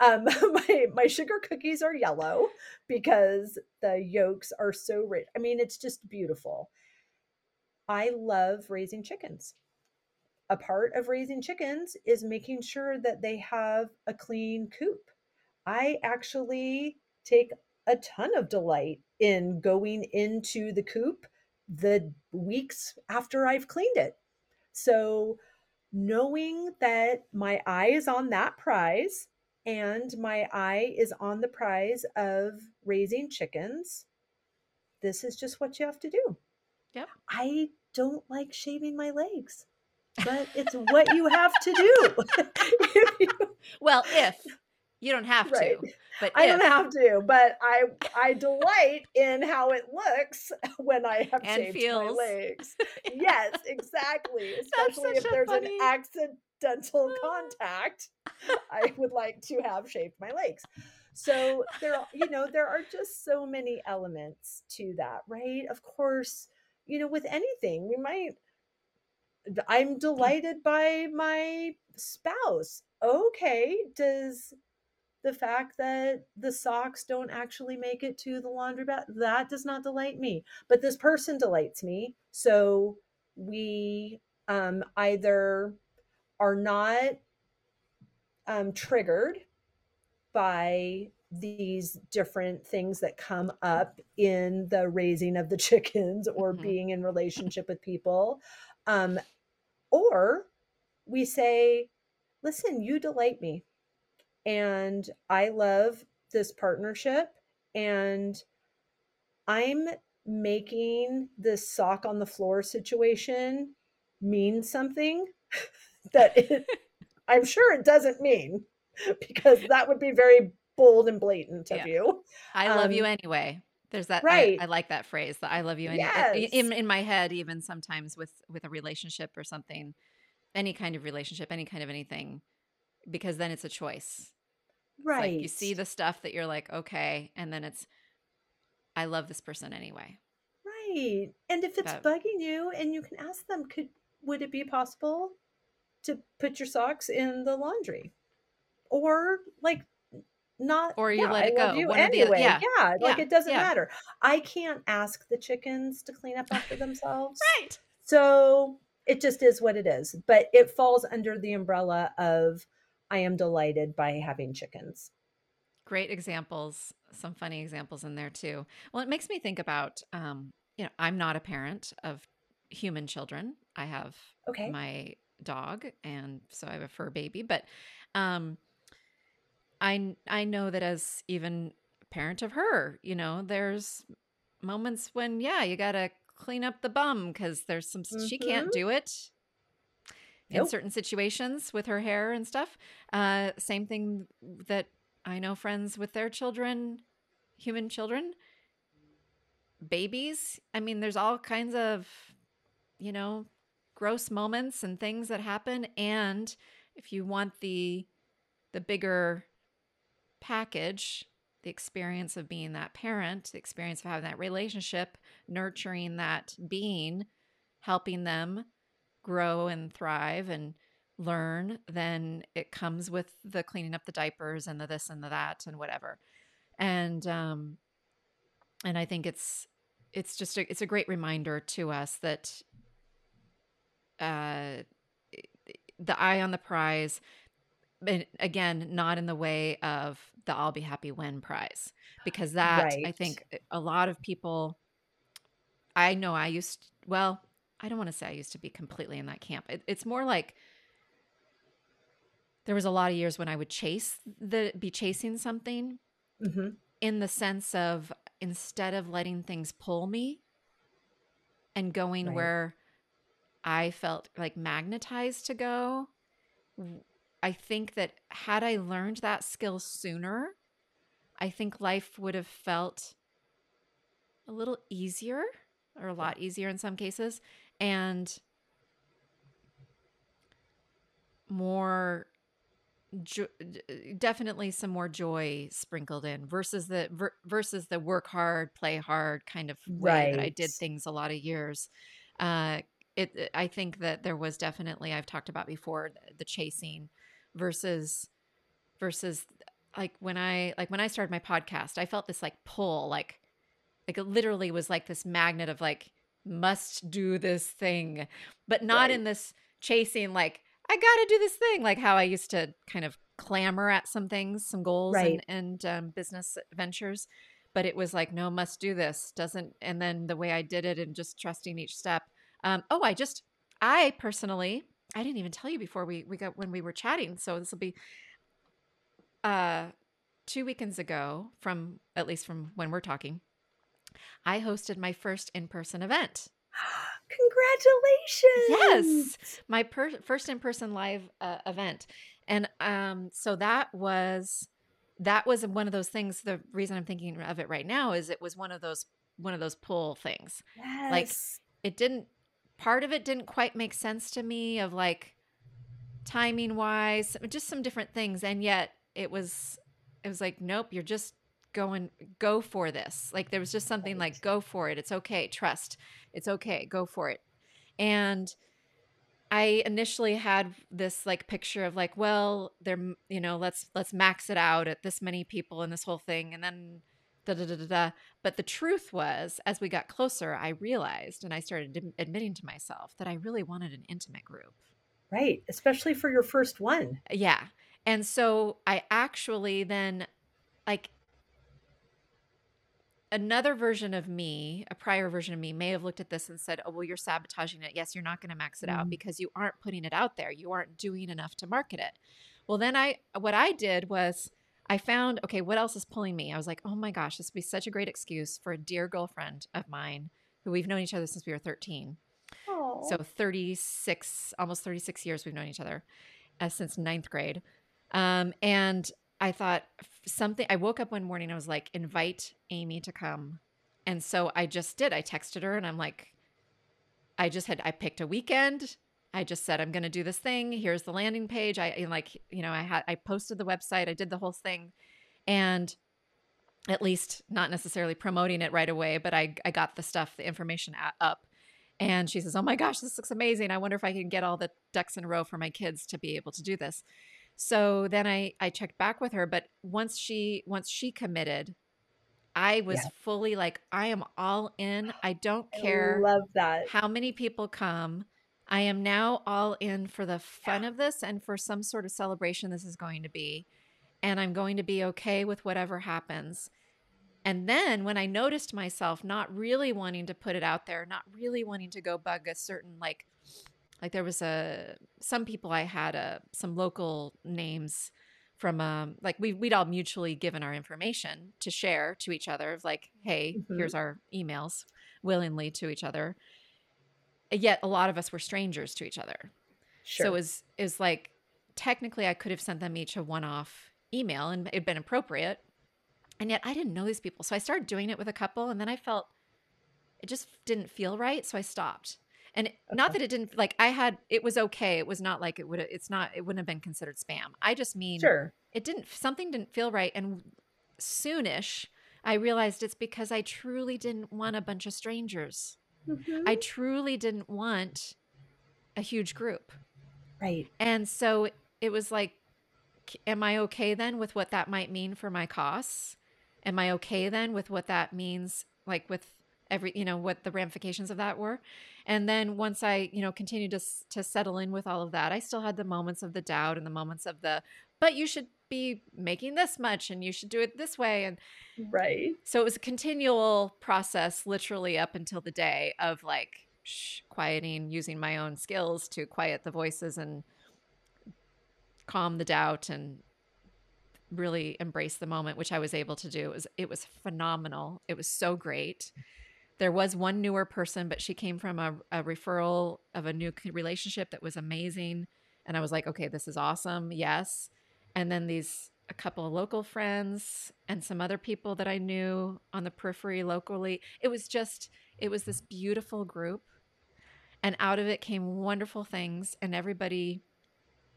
um, my, my sugar cookies are yellow because the yolks are so rich. I mean, it's just beautiful. I love raising chickens. A part of raising chickens is making sure that they have a clean coop. I actually take a ton of delight in going into the coop the weeks after I've cleaned it. So, knowing that my eye is on that prize and my eye is on the prize of raising chickens, this is just what you have to do. Yep. I don't like shaving my legs but it's what you have to do. well, if you don't have Right. to, but I if, don't have to, but I I delight in how it looks when I have And shaved my feels. legs. Yes, exactly. Especially if there's funny- an accidental oh. contact, I would like to have shaved my legs. So there, are- you know, there are just so many elements to that, right? Of course, you know, with anything, we might. I'm mm. delighted by my spouse. Okay, does the fact that the socks don't actually make it to the laundromat that does not delight me but this person delights me so we um, either are not um, triggered by these different things that come up in the raising of the chickens or Mhm. being in relationship with people um, or we say listen you delight me and I love this partnership and I'm making this sock on the floor situation mean something that it, I'm sure it doesn't mean because that would be very bold and blatant of Yeah. you. I love you um, anyway. There's that. right. I, I like that phrase. That I love you anyway. Yes. In in my head, even sometimes with with a relationship or something, any kind of relationship, any kind of anything, because then it's a choice. Right. Like you see the stuff that you're like, okay, and then it's, I love this person anyway. Right. And if it's That- bugging you and you can ask them, could would it be possible to put your socks in the laundry? Or like not Or you yeah, let it go, You one anyway. Yeah. yeah. Like Yeah. it doesn't matter. I can't ask the chickens to clean up after themselves. Right. So it just is what it is. But it falls under the umbrella of I am delighted by having chickens. Great examples, some funny examples in there too. Well, it makes me think about, um, you know, I'm not a parent of human children. I have Okay. my dog, and so I have a fur baby. But um, I I know that as even parent of her, you know, there's moments when yeah, you gotta clean up the bum because there's some she can't Mhm. do it in certain situations with her hair and stuff. Uh, same thing that I know friends with their children, human children, babies. I mean, there's all kinds of, you know, gross moments and things that happen. And if you want the the bigger package, the experience of being that parent, the experience of having that relationship, nurturing that being, helping them grow and thrive and learn, then it comes with the cleaning up the diapers and the this and the that and whatever. And um and I think it's it's just a, it's a great reminder to us that uh the eye on the prize and again not in the way of the I'll be happy when prize because that I think a lot of people I know I used well I don't want to say I used to be completely in that camp. It, it's more like there was a lot of years when I would chase the be chasing something hmm in the sense of instead of letting things pull me and going Right. where I felt like magnetized to go, I think that had I learned that skill sooner, I think life would have felt a little easier or a lot easier in some cases and more jo- definitely some more joy sprinkled in versus the ver- versus the work hard play hard kind of way that i did things a lot of years. Uh it it- i think that there was definitely i've talked about before the, the chasing versus versus like when i like when i started my podcast i felt this like pull like like it literally was like this magnet of like must do this thing but not in this chasing like i gotta do this thing like how i used to kind of clamor at some things some goals Right. and, and um, business ventures but it was like no must do this doesn't and then the way i did it and just trusting each step um, oh i just i personally i didn't even tell you before we we got when we were chatting so this will be uh two weekends ago from at least from when we're talking i hosted my first in-person event Congratulations. Yes, my per- first in-person live uh, event, And um, so that was that was one of those things. The reason I'm thinking of it right now is it was one of those one of those pull things. Yes. Like it didn't part of it didn't quite make sense to me of like timing wise, just some different things. And yet it was it was like, nope, you're just going go for this. Like there was just something Right. like go for it. It's okay. Trust. It's okay. Go for it. And I initially had this like picture of like, well, they're you know, let's let's max it out at this many people in this whole thing, and then da da da da da. But the truth was, as we got closer, I realized, and I started admitting to myself that I really wanted an intimate group. right. Especially for your first one. Yeah, and so I actually then like another version of me, a prior version of me, may have looked at this and said, Oh, well, you're sabotaging it. Yes, you're not going to max it out Mm. because you aren't putting it out there. You aren't doing enough to market it. Well, then I, what I did was I found, okay, what else is pulling me? I was like, Oh my gosh, this would be such a great excuse for a dear girlfriend of mine who we've known each other since we were 13. Oh. So 36, almost 36 years we've known each other uh, since ninth grade. Um, and I thought something, I woke up one morning, I was like, invite Amy to come. And so I just did. I texted her and I'm like, I just had, I picked a weekend. I just said, I'm going to do this thing. Here's the landing page. I like, you know, I had, I posted the website, I did the whole thing. And at least not necessarily promoting it right away, but I, I got the stuff, the information up. And she says, Oh my gosh, this looks amazing. I wonder if I can get all the ducks in a row for my kids to be able to do this. So then I, I checked back with her, but once she once she committed, I was Yeah. fully like, I am all in. I don't I care love that. how many people come. I am now all in for the fun of this and for some sort of celebration this is going to be. And I'm going to be okay with whatever happens. And then when I noticed myself not really wanting to put it out there, not really wanting to go bug a certain like like there was a some people I had a some local names from um like we we'd all mutually given our information to share to each other of like, hey, Mhm. here's our emails willingly to each other. Yet a lot of us were strangers to each other. Sure. So it was it was like technically I could have sent them each a one-off email and it'd been appropriate. And yet I didn't know these people. So I started doing it with a couple and then I felt it just didn't feel right, so I stopped. And not that it didn't like I had it was okay. It was not like it would it's not it wouldn't have been considered spam. I just mean sure. it didn't something didn't feel right and soonish I realized it's because I truly didn't want a bunch of strangers. Mhm. I truly didn't want a huge group. right. And so it was like, am I okay then with what that might mean for my costs? Am I okay then with what that means, like with every, you know, what the ramifications of that were? And then once I, you know, continued to, to settle in with all of that, I still had the moments of the doubt and the moments of the, but you should be making this much and you should do it this way. And Right. so it was a continual process, literally up until the day of like shh, quieting, using my own skills to quiet the voices and calm the doubt and really embrace the moment, which I was able to do. It was it was phenomenal. It was so great. There was one newer person, but she came from a, a referral of a new relationship that was amazing. And I was like, okay, this is awesome. Yes. And then these a couple of local friends and some other people that I knew on the periphery locally. It was just, it was this beautiful group. And out of it came wonderful things. And everybody,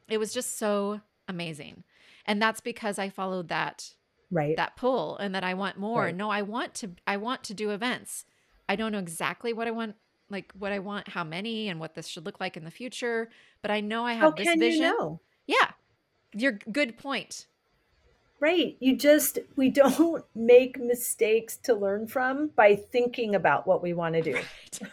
it was just so amazing. And that's because I followed that Right. that pull and that I want more. Right. No, I want to I want to do events. I don't know exactly what I want like what I want, how many and what this should look like in the future, but I know I How have this can vision. you know? Yeah. Your good point. Right. You just, we don't make mistakes to learn from by thinking about what we want to do.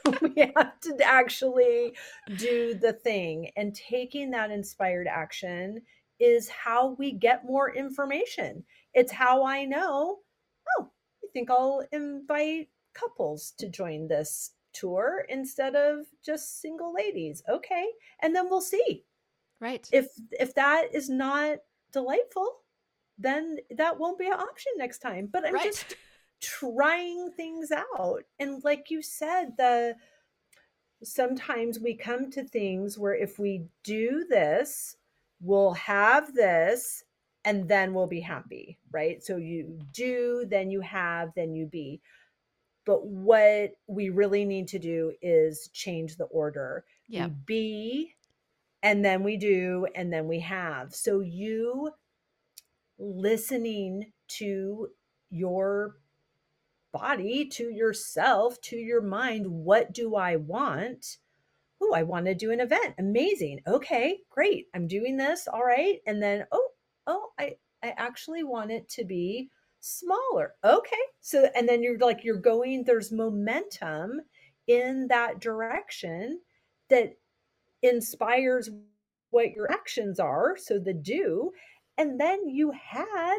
we have to actually do the thing. And taking that inspired action is how we get more information. It's how I know, oh, I think I'll invite couples to join this tour instead of just single ladies. Okay. And then we'll see. Right. If if that is not delightful, then that won't be an option next time. But I'm right. just trying things out. And like you said, the sometimes we come to things where if we do this, we'll have this and then we'll be happy, right? So you do, then you have, then you be. But what we really need to do is change the order. Yeah. We be, and then we do, and then we have. So you listening to your body, to yourself, to your mind, what do I want? Oh, I want to do an event. Amazing. Okay, great. I'm doing this. All right. And then, oh, oh, I, I actually want it to be smaller. Okay. So, and then you're like, you're going, there's momentum in that direction that inspires what your actions are. So the do. And then you had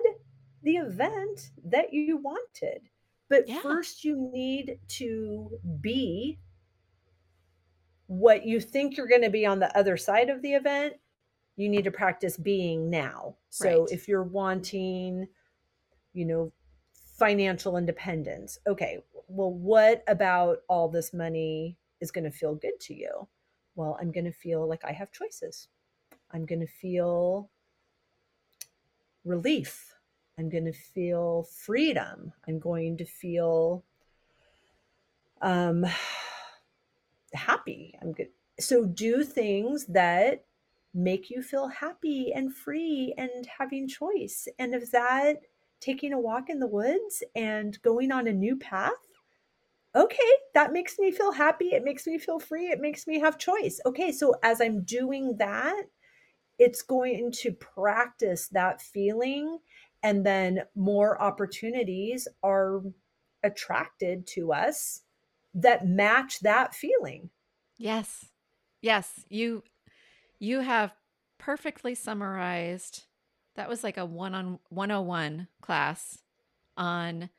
the event that you wanted. But Yeah. first, you need to be what you think you're going to be on the other side of the event. You need to practice being now. So Right. if you're wanting, you know, financial independence, okay, well, what about all this money is going to feel good to you? Well, I'm going to feel like I have choices. I'm going to feel relief. I'm going to feel freedom. I'm going to feel um, happy. I'm good. So do things that make you feel happy and free and having choice. And if that taking a walk in the woods and going on a new path, okay, that makes me feel happy. It makes me feel free. It makes me have choice. Okay, so as I'm doing that, it's going to practice that feeling and then more opportunities are attracted to us that match that feeling Yes. Yes. You you have perfectly summarized. That was like a one on 101 class on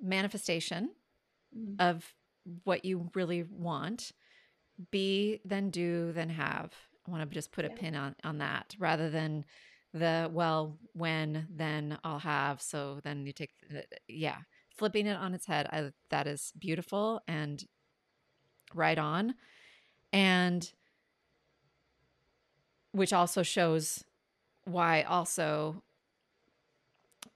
manifestation mm-hmm. of what you really want. Be, then do, then have. I want to just put a Yeah. pin on on that rather than the well, when, then I'll have. So then you take, the, yeah, flipping it on its head. I, that is beautiful and right on. And which also shows why also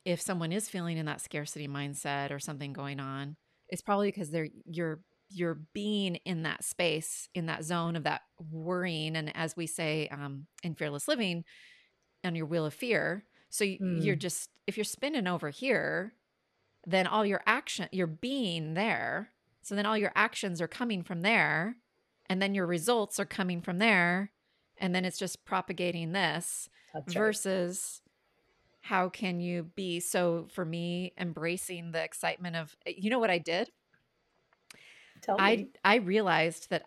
if someone is feeling in that scarcity mindset or something going on, it's probably because they're you're you're being in that space, in that zone of that worrying, and as we say um, in fearless living, on your wheel of fear. So y- you're Mm. just if you're spinning over here, then all your action, you're being there. So then all your actions are coming from there, and then your results are coming from there, and then it's just propagating this That's right. versus how can you be so for me embracing the excitement of eh, you know what I did? Tell I me. I realized that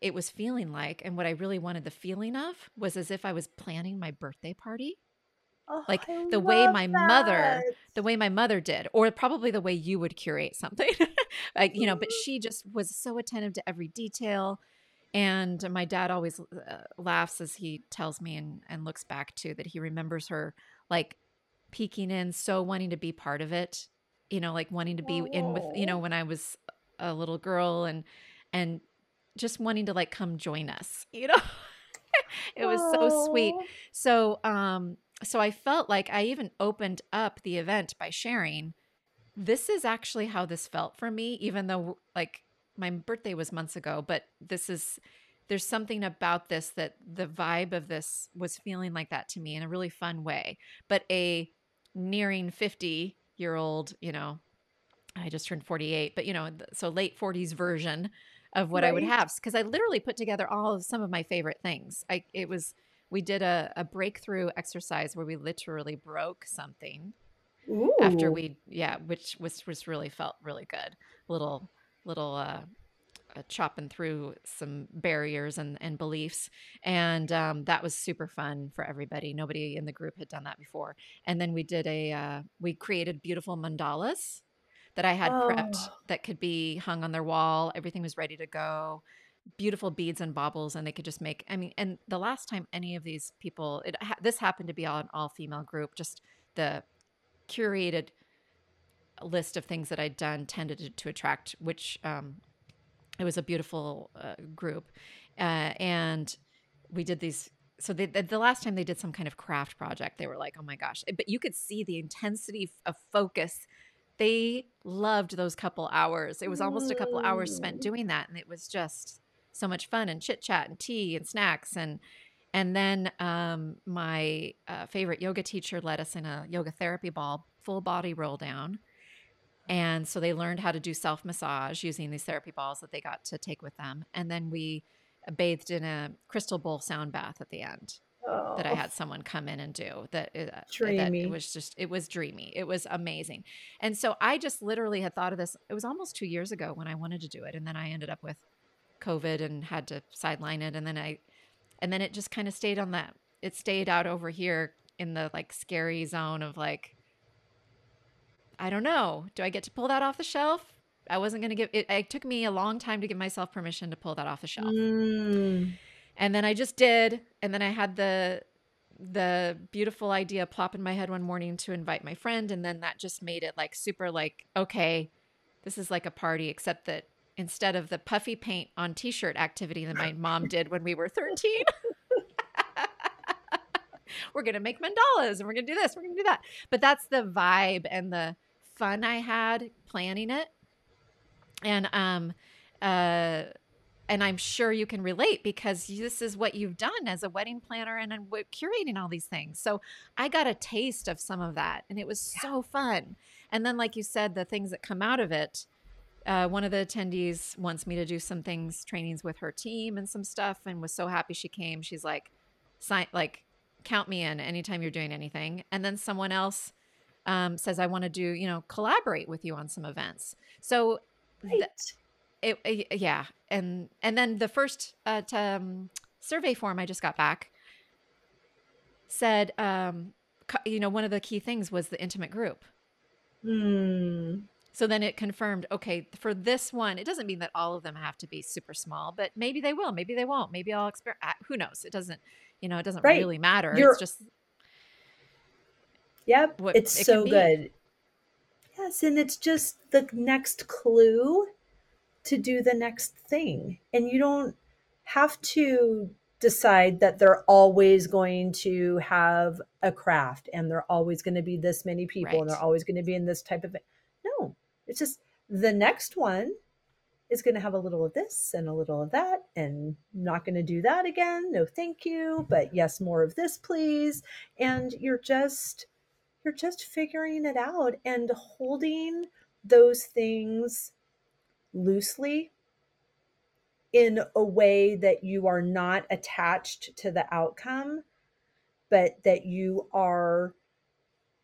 it was feeling like and what I really wanted the feeling of was as if I was planning my birthday party Oh, like I the way my mother the way my mother did or probably the way you would curate something like you know but she just was so attentive to every detail and my dad always uh, laughs as he tells me and, and looks back to that he remembers her like peeking in so wanting to be part of it you know like wanting to be in with you know when i was a little girl and and just wanting to like come join us you know? It was so sweet. So um so I felt like I even opened up the event by sharing this is actually how this felt for me even though like my birthday was months ago but this is there's something about this that the vibe of this was feeling like that to me in a really fun way. But a nearing 50 year old you know I just turned 48 but you know so late 40s version of what I would have because I literally put together all of some of my favorite things. I it was we did a, a breakthrough exercise where we literally broke something after we yeah which was was really felt really good. Little little uh uh, chopping through some barriers and, and beliefs. And um, that was super fun for everybody. Nobody in the group had done that before. And then we did a uh, we created beautiful mandalas that i had prepped Oh. that could be hung on their wall. Everything was ready to go. Beautiful beads and baubles and they could just make i mean and the last time any of these people it ha- this happened to be all an all female group just the curated list of things that I'd done tended to, to attract, which um, it was a beautiful uh, group. Uh, and we did these so they, the, the last time they did some kind of craft project, they were like, "Oh my gosh!" But you could see the intensity of focus. They loved those couple hours. It was almost a couple hours spent doing that, and it was just so much fun and chit chat and tea and snacks and and then um, my uh, favorite yoga teacher led us in a yoga therapy ball, full body roll down. And so they learned how to do self massage using these therapy balls that they got to take with them. And then we bathed in a crystal bowl sound bath at the end that I Oh, had someone come in and do. That uh, that it was just it was dreamy. It was amazing. And so I just literally had thought of this. It was almost two years ago when I wanted to do it, and then I ended up with COVID and had to sideline it. And then I, and then it just kind of stayed on that. It stayed out over here in the like scary zone of like, I don't know. Do I get to pull that off the shelf? I wasn't going to give it. It took me a long time to give myself permission to pull that off the shelf. Mm. And then I just did. And then I had the the beautiful idea plop in my head one morning to invite my friend. And then that just made it like super like, okay, this is like a party, except that instead of the puffy paint on t-shirt activity that my mom did when we were 13. we're gonna make mandalas and we're gonna do this, we're gonna do that. But that's the vibe and the fun I had planning it. And um uh and I'm sure you can relate because this is what you've done as a wedding planner and, and curating all these things. So I got a taste of some of that and it was so fun. And then, like you said, the things that come out of it. Uh, one of the attendees wants me to do some things, trainings with her team and some stuff, and was so happy she came. She's like, sign, like, count me in anytime you're doing anything. And then someone else um, says, I want to do, you know, collaborate with you on some events. So th- Right. it, it- yeah and and then the first uh, t- um, survey form i just got back said um co- you know one of the key things was the intimate group Mm. so then it confirmed okay for this one it doesn't mean that all of them have to be super small but maybe they will maybe they won't maybe i'll experiment who knows it doesn't you know it doesn't Right. really matter You're- it's just Yep. What it's it so good. Yes, and it's just the next clue to do the next thing. And you don't have to decide that they're always going to have a craft and they're always going to be this many people and they're always going to be in this type of no it's just the next one is going to have a little of this and a little of that and not going to do that again no thank you but yes more of this please and you're just you're just figuring it out and holding those things loosely in a way that you are not attached to the outcome, but that you are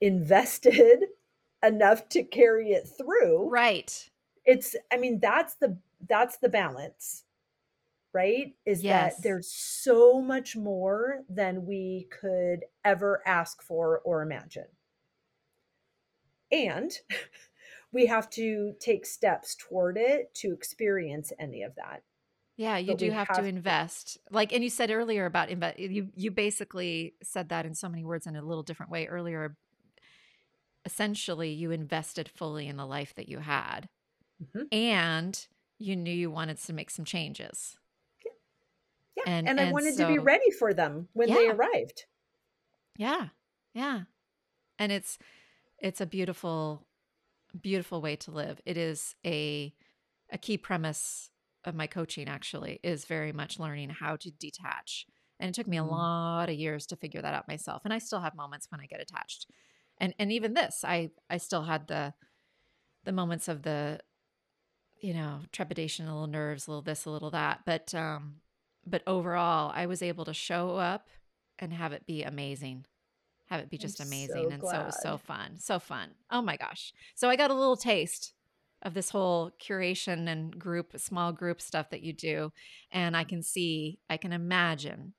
invested enough to carry it through. right It's I mean that's the that's the balance. Right? Is Yes. that there's so much more than we could ever ask for or imagine. And we have to take steps toward it to experience any of that. Yeah, you But do have, have to to- invest. Like, and you said earlier about invest. You you basically said that in so many words in a little different way earlier. Essentially, you invested fully in the life that you had, Mhm. and you knew you wanted to make some changes. Yeah. And- And, I and wanted to be ready for them when they arrived. Yeah, yeah, and it's it's a beautiful, beautiful way to live. It is a a key premise of my coaching. Actually, is very much learning how to detach, and it took me a Mm. lot of years to figure that out myself. And I still have moments when I get attached, and and even this, I I still had the the moments of the you know trepidation, a little nerves, a little this, a little that, but um, but overall, I was able to show up and have it be amazing. Have it be just I'm amazing. so and so it was so fun. So fun. Oh my gosh. So I got a little taste of this whole curation and group, small group stuff that you do. And I can see, I can imagine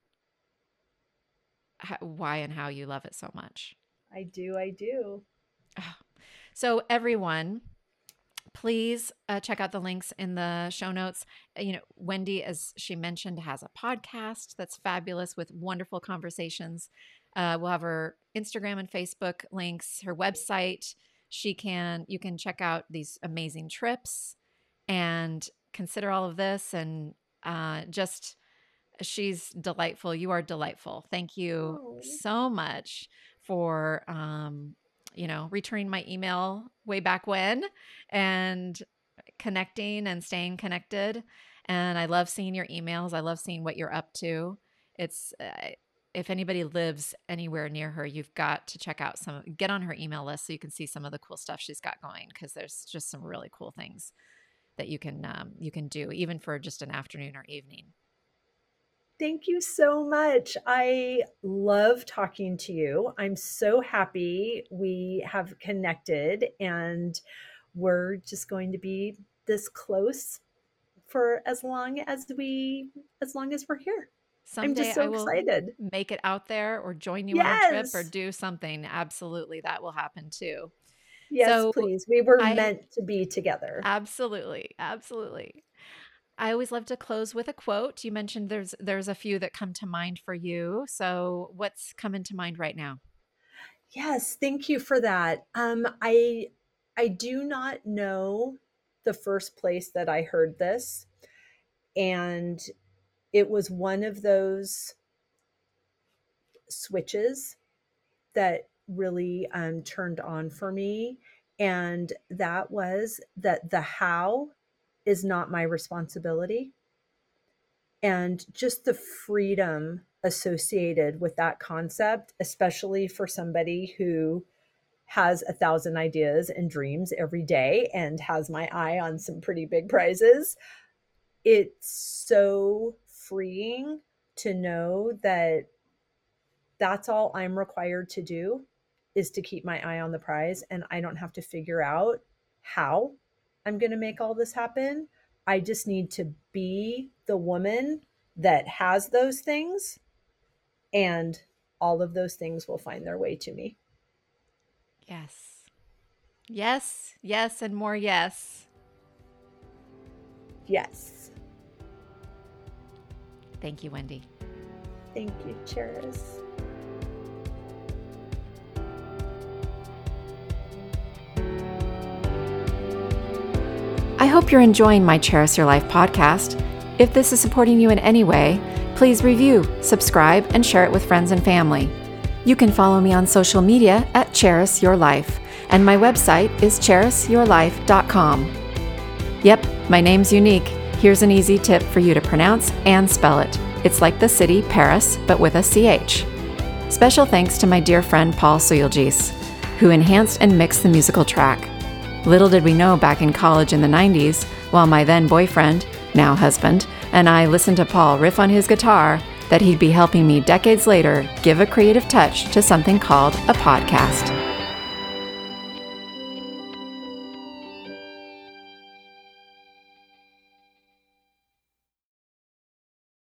how, why and how you love it so much. I do, I do. So, everyone, please uh, check out the links in the show notes. Uh, You know, Wendy, as she mentioned, has a podcast that's fabulous with wonderful conversations. Uh, we'll have her Instagram and Facebook links, her website. She can, you can check out these amazing trips and consider all of this and uh, just she's delightful. You are delightful. Thank you Oh. so much for um, you know, returning my email way back when and connecting and staying connected. And I love seeing your emails. I love seeing what you're up to. It's uh, if anybody lives anywhere near her, you've got to check out some get on her email list so you can see some of the cool stuff she's got going because there's just some really cool things that you can um, you can do even for just an afternoon or evening. Thank you so much. I love talking to you. I'm so happy we have connected and we're just going to be this close for as long as we as long as we're here. I'm Someday just so I will excited. make it out there or join you on a trip or do something. Absolutely, that will happen too. Yes, So please. We were I meant to be together. absolutely, absolutely. I always love to close with a quote. You mentioned there's there's a few that come to mind for you. So what's coming to mind right now? Yes, thank you for that. Um, I I do not know the first place that I heard this, and it was one of those switches that really um, turned on for me, and that was that the how is not my responsibility, and just the freedom associated with that concept, especially for somebody who has a thousand ideas and dreams every day and has my eye on some pretty big prizes. It's so freeing to know that that's all I'm required to do is to keep my eye on the prize and I don't have to figure out how I'm going to make all this happen. I just need to be the woman that has those things and all of those things will find their way to me. Yes. Yes, yes, and more yes. Yes. Thank you, Wendy. Thank you, Charis. I hope you're enjoying my Charis Your Life podcast. If this is supporting you in any way, please review, subscribe, and share it with friends and family. You can follow me on social media at Charis Your Life, and my website is charisyourlife.com. Yep, my name's unique. Here's an easy tip for you to pronounce and spell it. It's like the city Paris, but with a CH. Special thanks to my dear friend Paul Suyelgis, who enhanced and mixed the musical track. Little did we know back in college in the 90s, while my then boyfriend, now husband, and I listened to Paul riff on his guitar, that he'd be helping me decades later give a creative touch to something called a podcast.